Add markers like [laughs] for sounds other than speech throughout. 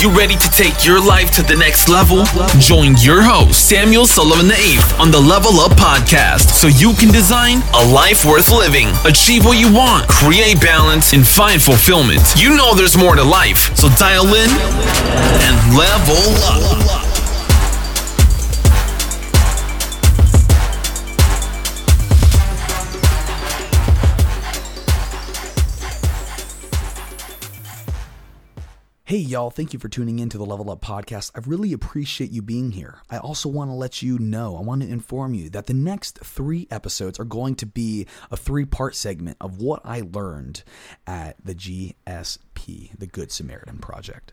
You ready to take your life to the next level? Join your host, Samuel Sullivan VIII, on the Level Up podcast so you can design a life worth living, achieve what you want, create balance, and find fulfillment. You know there's more to life, so dial in and level up. Hey, y'all, thank you for tuning in to the Level Up Podcast. I really appreciate you being here. I also want to let you know, I want to inform you that the next three episodes are going to be a three part segment of what I learned at the GSP, the Good Samaritan Project.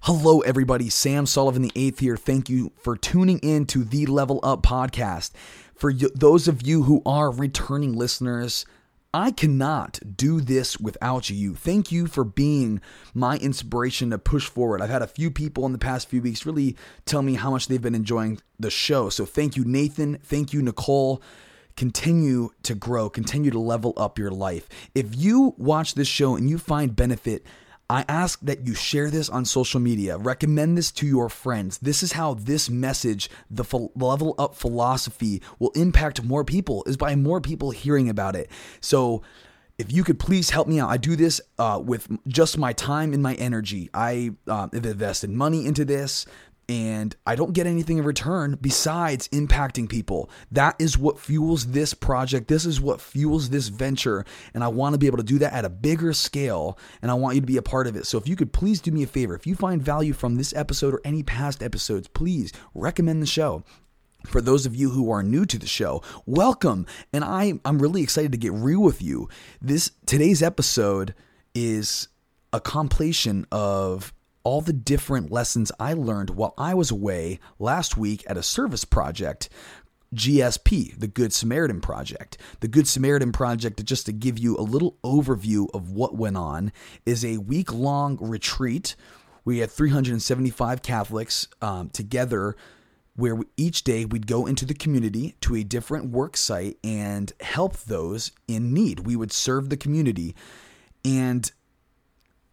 Hello, everybody. Sam Sullivan, the eighth here. Thank you for tuning in to the Level Up Podcast. For those of you who are returning listeners, I cannot do this without you. Thank you for being my inspiration to push forward. I've had a few people in the past few weeks really tell me how much they've been enjoying the show. So thank you, Nathan. Thank you, Nicole. Continue to grow, continue to level up your life. If you watch this show and you find benefit, I ask that you share this on social media. Recommend this to your friends. This is how this message, the level up philosophy, will impact more people, is by more people hearing about it. So, if you could please help me out, I do this uh, with just my time and my energy. I uh, have invested money into this and I don't get anything in return besides impacting people. That is what fuels this project. This is what fuels this venture. And I want to be able to do that at a bigger scale. And I want you to be a part of it. So if you could please do me a favor, if you find value from this episode or any past episodes, please recommend the show. For those of you who are new to the show, welcome. And I, I'm really excited to get real with you. This today's episode is a compilation of all the different lessons I learned while I was away last week at a service project GSP, the Good Samaritan Project. The Good Samaritan Project, just to give you a little overview of what went on, is a week long retreat. We had 375 Catholics um, together where each day we'd go into the community to a different work site and help those in need. We would serve the community. And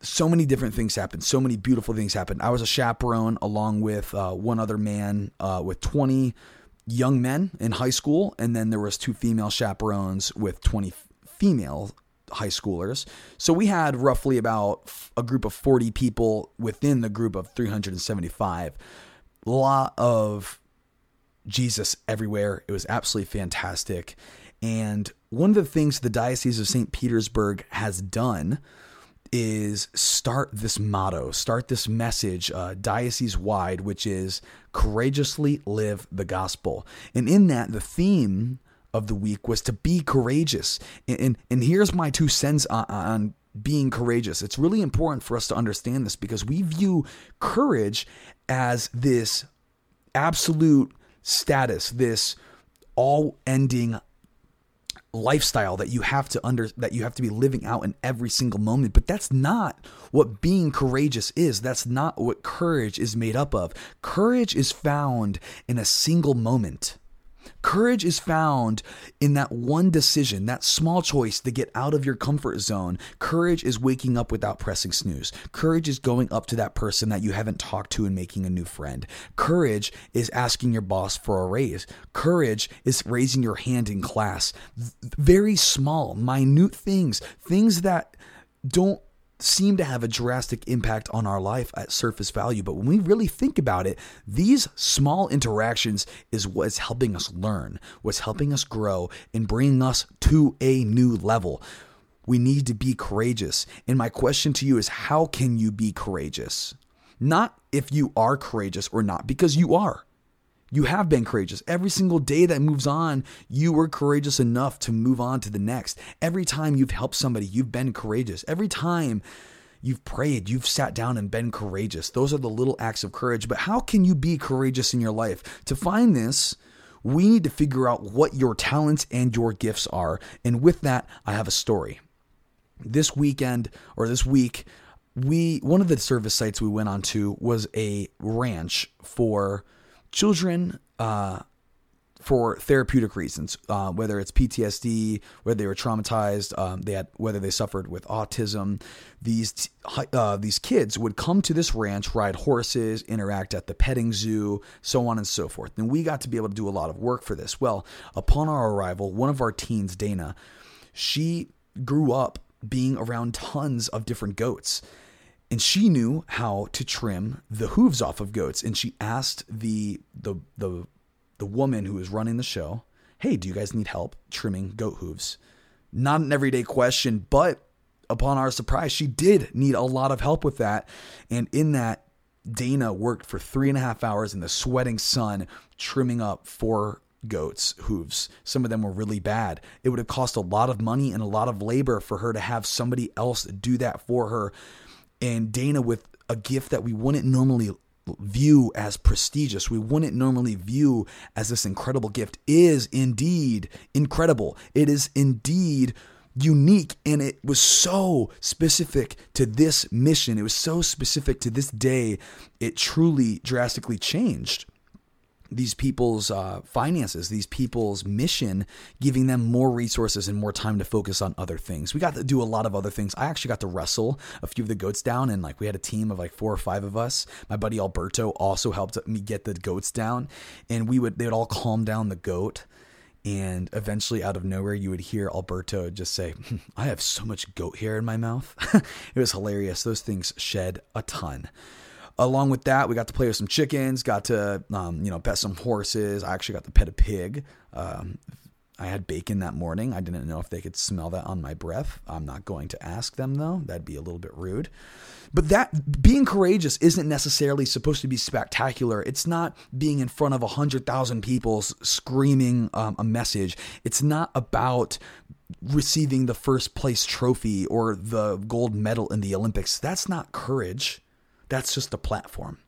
so many different things happened. So many beautiful things happened. I was a chaperone along with uh, one other man uh, with 20 young men in high school, and then there was two female chaperones with 20 female high schoolers. So we had roughly about a group of 40 people within the group of 375. A lot of Jesus everywhere. It was absolutely fantastic. And one of the things the Diocese of St. Petersburg has done is start this motto, start this message, uh, diocese wide, which is courageously live the gospel. And in that, the theme of the week was to be courageous. And, and, and here's my two cents on, on being courageous. It's really important for us to understand this because we view courage as this absolute status, this all ending lifestyle that you have to under that you have to be living out in every single moment. But that's not what being courageous is. That's not what courage is made up of. Courage is found in a single moment Courage is found in that one decision, that small choice to get out of your comfort zone. Courage is waking up without pressing snooze. Courage is going up to that person that you haven't talked to and making a new friend. Courage is asking your boss for a raise. Courage is raising your hand in class. Very small, minute things, things that don't seem to have a drastic impact on our life at surface value. But when we really think about it, these small interactions is what's helping us learn, what's helping us grow, and bringing us to a new level. We need to be courageous. And my question to you is how can you be courageous? Not if you are courageous or not, because you are. You have been courageous. Every single day that moves on, you were courageous enough to move on to the next. Every time you've helped somebody, you've been courageous. Every time you've prayed, you've sat down and been courageous. Those are the little acts of courage. But how can you be courageous in your life? To find this, we need to figure out what your talents and your gifts are. And with that, I have a story. This weekend or this week, we one of the service sites we went on to was a ranch for children uh, for therapeutic reasons, uh, whether it's PTSD, whether they were traumatized, um, they had whether they suffered with autism. These uh, these kids would come to this ranch, ride horses, interact at the petting zoo, so on and so forth. And we got to be able to do a lot of work for this. Well, upon our arrival, one of our teens, Dana, she grew up being around tons of different goats and she knew how to trim the hooves off of goats and she asked the the the the woman who was running the show, "Hey, do you guys need help trimming goat hooves?" Not an everyday question, but upon our surprise, she did need a lot of help with that. And in that, Dana worked for three and a half hours in the sweating sun, trimming up four goats' hooves. Some of them were really bad. It would have cost a lot of money and a lot of labor for her to have somebody else do that for her. And Dana, with a gift that we wouldn't normally view as prestigious, we wouldn't normally view as this incredible gift, is indeed incredible. It is indeed unique and it was so specific to this mission. It was so specific to this day. It truly drastically changed these people's uh, finances, these people's mission, giving them more resources and more time to focus on other things. We got to do a lot of other things. I actually got to wrestle a few of the goats down, and like we had a team of like four or five of us. My buddy Alberto also helped me get the goats down, and we would they would all calm down the goat. And eventually, out of nowhere, you would hear Alberto just say, hmm, I have so much goat hair in my mouth. [laughs] it was hilarious. Those things shed a ton. Along with that, we got to play with some chickens, got to um, you know pet some horses. I actually got to pet a pig. Um, I had bacon that morning. I didn't know if they could smell that on my breath. I'm not going to ask them though. That'd be a little bit rude. But that being courageous isn't necessarily supposed to be spectacular. It's not being in front of a hundred thousand people screaming um, a message. It's not about receiving the first place trophy or the gold medal in the Olympics. That's not courage. That's just a platform.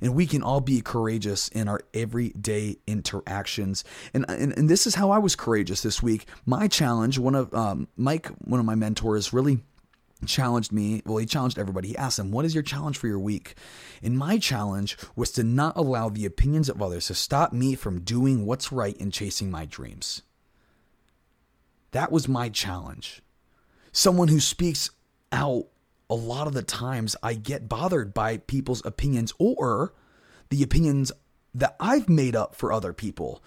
And we can all be courageous in our everyday interactions. And, and, and this is how I was courageous this week. My challenge, one of um, Mike, one of my mentors, really challenged me. Well, he challenged everybody. He asked them, What is your challenge for your week? And my challenge was to not allow the opinions of others to stop me from doing what's right and chasing my dreams. That was my challenge. Someone who speaks out a lot of the times I get bothered by people's opinions or the opinions that I've made up for other people.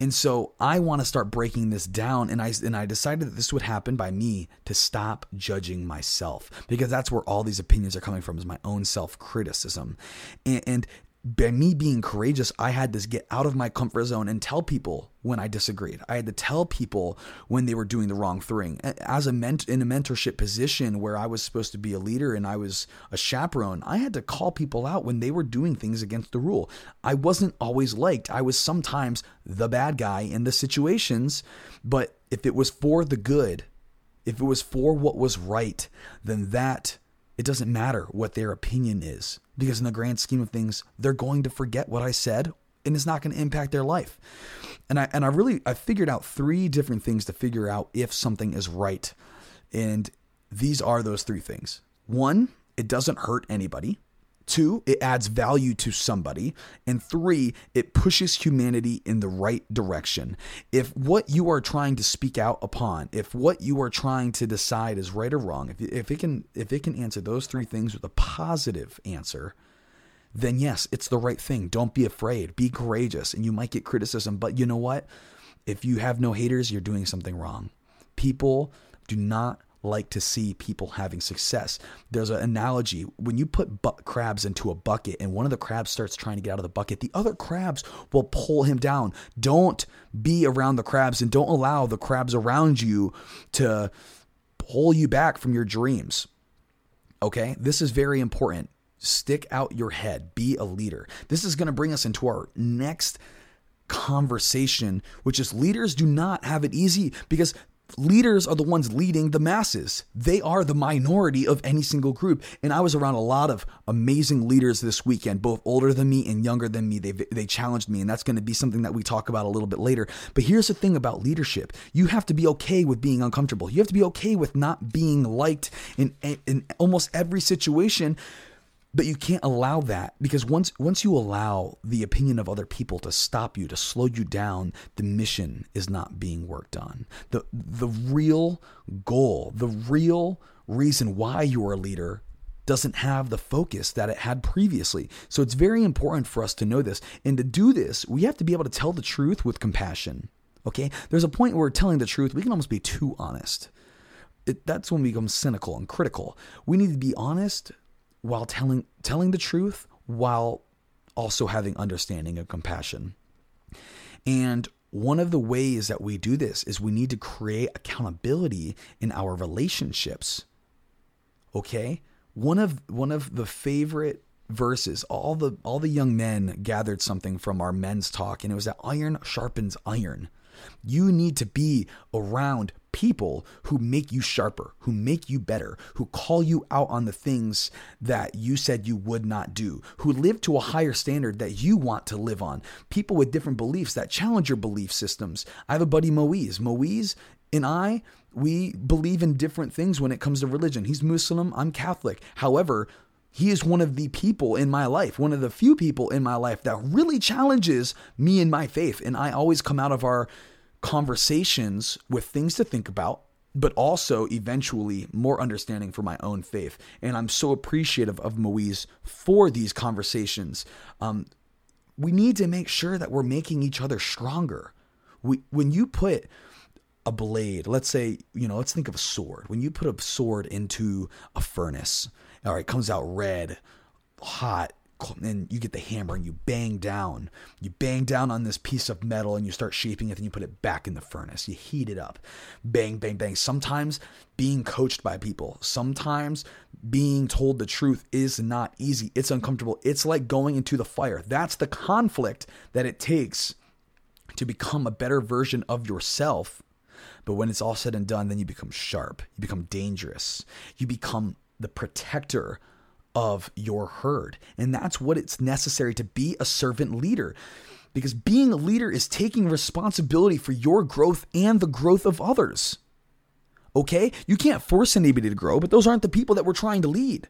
And so I want to start breaking this down and I and I decided that this would happen by me to stop judging myself because that's where all these opinions are coming from is my own self-criticism. And, and by me being courageous, I had to get out of my comfort zone and tell people when I disagreed. I had to tell people when they were doing the wrong thing. As a ment- in a mentorship position where I was supposed to be a leader and I was a chaperone, I had to call people out when they were doing things against the rule. I wasn't always liked. I was sometimes the bad guy in the situations, but if it was for the good, if it was for what was right, then that it doesn't matter what their opinion is because in the grand scheme of things, they're going to forget what I said and it's not going to impact their life. And I and I really I figured out three different things to figure out if something is right. And these are those three things. One, it doesn't hurt anybody. Two, it adds value to somebody. And three, it pushes humanity in the right direction. If what you are trying to speak out upon, if what you are trying to decide is right or wrong, if, if it can if it can answer those three things with a positive answer, then yes, it's the right thing. Don't be afraid. Be courageous. And you might get criticism, but you know what? If you have no haters, you're doing something wrong. People do not like to see people having success. There's an analogy when you put bu- crabs into a bucket and one of the crabs starts trying to get out of the bucket, the other crabs will pull him down. Don't be around the crabs and don't allow the crabs around you to pull you back from your dreams. Okay? This is very important. Stick out your head, be a leader. This is going to bring us into our next conversation, which is leaders do not have it easy because leaders are the ones leading the masses. They are the minority of any single group. And I was around a lot of amazing leaders this weekend, both older than me and younger than me. They, they challenged me, and that's going to be something that we talk about a little bit later. But here's the thing about leadership you have to be okay with being uncomfortable, you have to be okay with not being liked in, in almost every situation but you can't allow that because once once you allow the opinion of other people to stop you to slow you down the mission is not being worked on. The the real goal the real reason why you're a leader doesn't have the focus that it had previously. So it's very important for us to know this. And to do this we have to be able to tell the truth with compassion okay? There's a point where telling the truth we can almost be too honest. It, that's when we become cynical and critical. We need to be honest while telling telling the truth while also having understanding and compassion. And one of the ways that we do this is we need to create accountability in our relationships. Okay? One of one of the favorite verses all the all the young men gathered something from our men's talk and it was that iron sharpens iron. You need to be around people who make you sharper, who make you better, who call you out on the things that you said you would not do, who live to a higher standard that you want to live on. People with different beliefs that challenge your belief systems. I have a buddy, Moise. Moise and I, we believe in different things when it comes to religion. He's Muslim, I'm Catholic. However, he is one of the people in my life, one of the few people in my life that really challenges me in my faith. And I always come out of our conversations with things to think about, but also eventually more understanding for my own faith. And I'm so appreciative of Moise for these conversations. Um, we need to make sure that we're making each other stronger. We, when you put a blade, let's say, you know, let's think of a sword. When you put a sword into a furnace, all right, comes out red, hot, and you get the hammer and you bang down. You bang down on this piece of metal and you start shaping it and you put it back in the furnace. You heat it up. Bang, bang, bang. Sometimes being coached by people, sometimes being told the truth is not easy. It's uncomfortable. It's like going into the fire. That's the conflict that it takes to become a better version of yourself. But when it's all said and done, then you become sharp. You become dangerous. You become the protector of your herd. And that's what it's necessary to be a servant leader. Because being a leader is taking responsibility for your growth and the growth of others. Okay? You can't force anybody to grow, but those aren't the people that we're trying to lead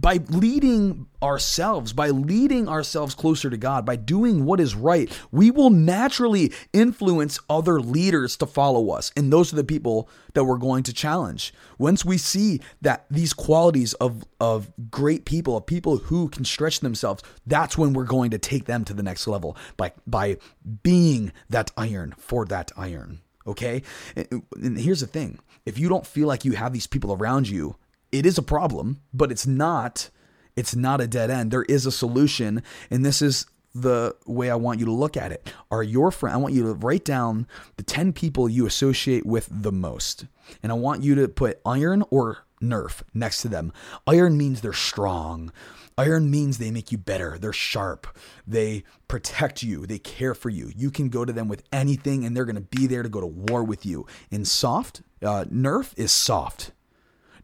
by leading ourselves, by leading ourselves closer to God, by doing what is right, we will naturally influence other leaders to follow us. And those are the people that we're going to challenge. Once we see that these qualities of, of great people, of people who can stretch themselves, that's when we're going to take them to the next level by, by being that iron for that iron. Okay? And here's the thing if you don't feel like you have these people around you it is a problem, but it's not it's not a dead end. There is a solution, and this is the way I want you to look at it. Are your friend I want you to write down the 10 people you associate with the most. And I want you to put iron or nerf next to them. Iron means they're strong. Iron means they make you better. They're sharp. They protect you. They care for you. You can go to them with anything and they're going to be there to go to war with you. In soft, uh, Nerf is soft.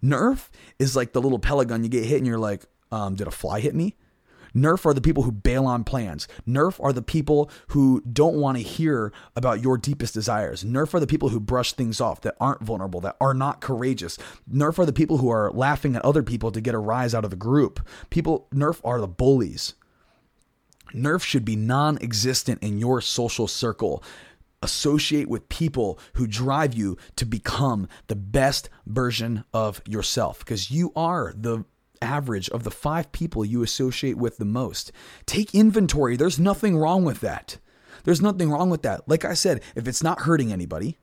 Nerf is like the little pellet gun you get hit and you're like, um, did a fly hit me? Nerf are the people who bail on plans. Nerf are the people who don't want to hear about your deepest desires. Nerf are the people who brush things off, that aren't vulnerable, that are not courageous. Nerf are the people who are laughing at other people to get a rise out of the group. People, Nerf are the bullies. Nerf should be non existent in your social circle associate with people who drive you to become the best version of yourself because you are the average of the five people you associate with the most. Take inventory. There's nothing wrong with that. There's nothing wrong with that. Like I said, if it's not hurting anybody,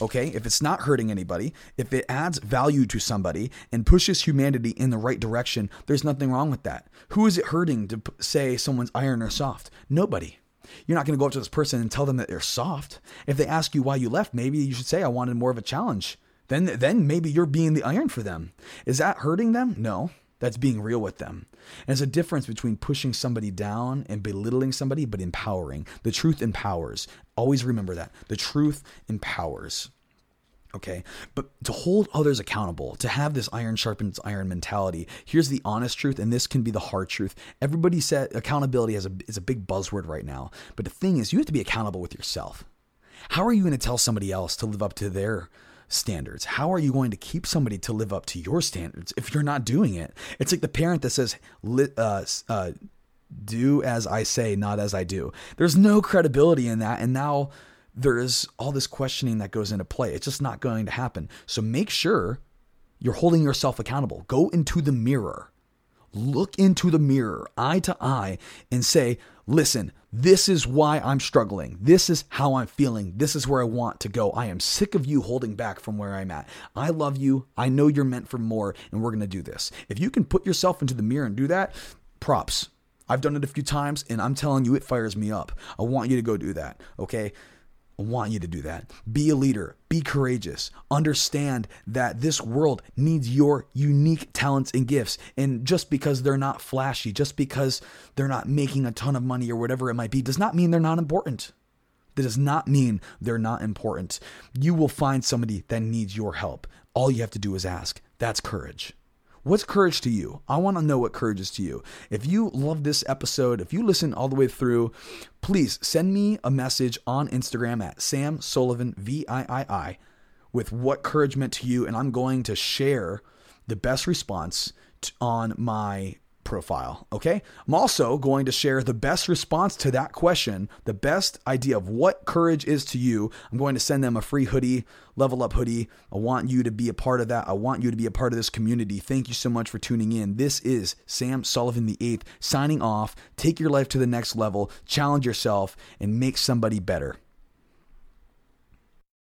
okay, if it's not hurting anybody, if it adds value to somebody and pushes humanity in the right direction, there's nothing wrong with that. Who is it hurting to say someone's iron or soft? Nobody. You're not going to go up to this person and tell them that they're soft. If they ask you why you left, maybe you should say, I wanted more of a challenge. Then, then maybe you're being the iron for them. Is that hurting them? No, that's being real with them. And there's a difference between pushing somebody down and belittling somebody, but empowering. The truth empowers. Always remember that. The truth empowers. Okay. But to hold others accountable, to have this iron sharpens iron mentality, here's the honest truth, and this can be the hard truth. Everybody said accountability is a, is a big buzzword right now. But the thing is, you have to be accountable with yourself. How are you going to tell somebody else to live up to their standards? How are you going to keep somebody to live up to your standards if you're not doing it? It's like the parent that says, uh, uh, do as I say, not as I do. There's no credibility in that. And now there's all this questioning that goes into play. It's just not going to happen. So make sure you're holding yourself accountable. Go into the mirror. Look into the mirror, eye to eye, and say, listen, this is why I'm struggling. This is how I'm feeling. This is where I want to go. I am sick of you holding back from where I'm at. I love you. I know you're meant for more, and we're going to do this. If you can put yourself into the mirror and do that, props. I've done it a few times, and I'm telling you, it fires me up. I want you to go do that, okay? I want you to do that. Be a leader, be courageous. Understand that this world needs your unique talents and gifts. And just because they're not flashy, just because they're not making a ton of money or whatever it might be, does not mean they're not important. That does not mean they're not important. You will find somebody that needs your help. All you have to do is ask. That's courage. What's courage to you? I want to know what courage is to you. If you love this episode, if you listen all the way through, please send me a message on Instagram at Sam Sullivan VIII with what courage meant to you, and I'm going to share the best response on my profile. Okay. I'm also going to share the best response to that question, the best idea of what courage is to you. I'm going to send them a free hoodie, level up hoodie. I want you to be a part of that. I want you to be a part of this community. Thank you so much for tuning in. This is Sam Sullivan the Eighth signing off. Take your life to the next level, challenge yourself, and make somebody better.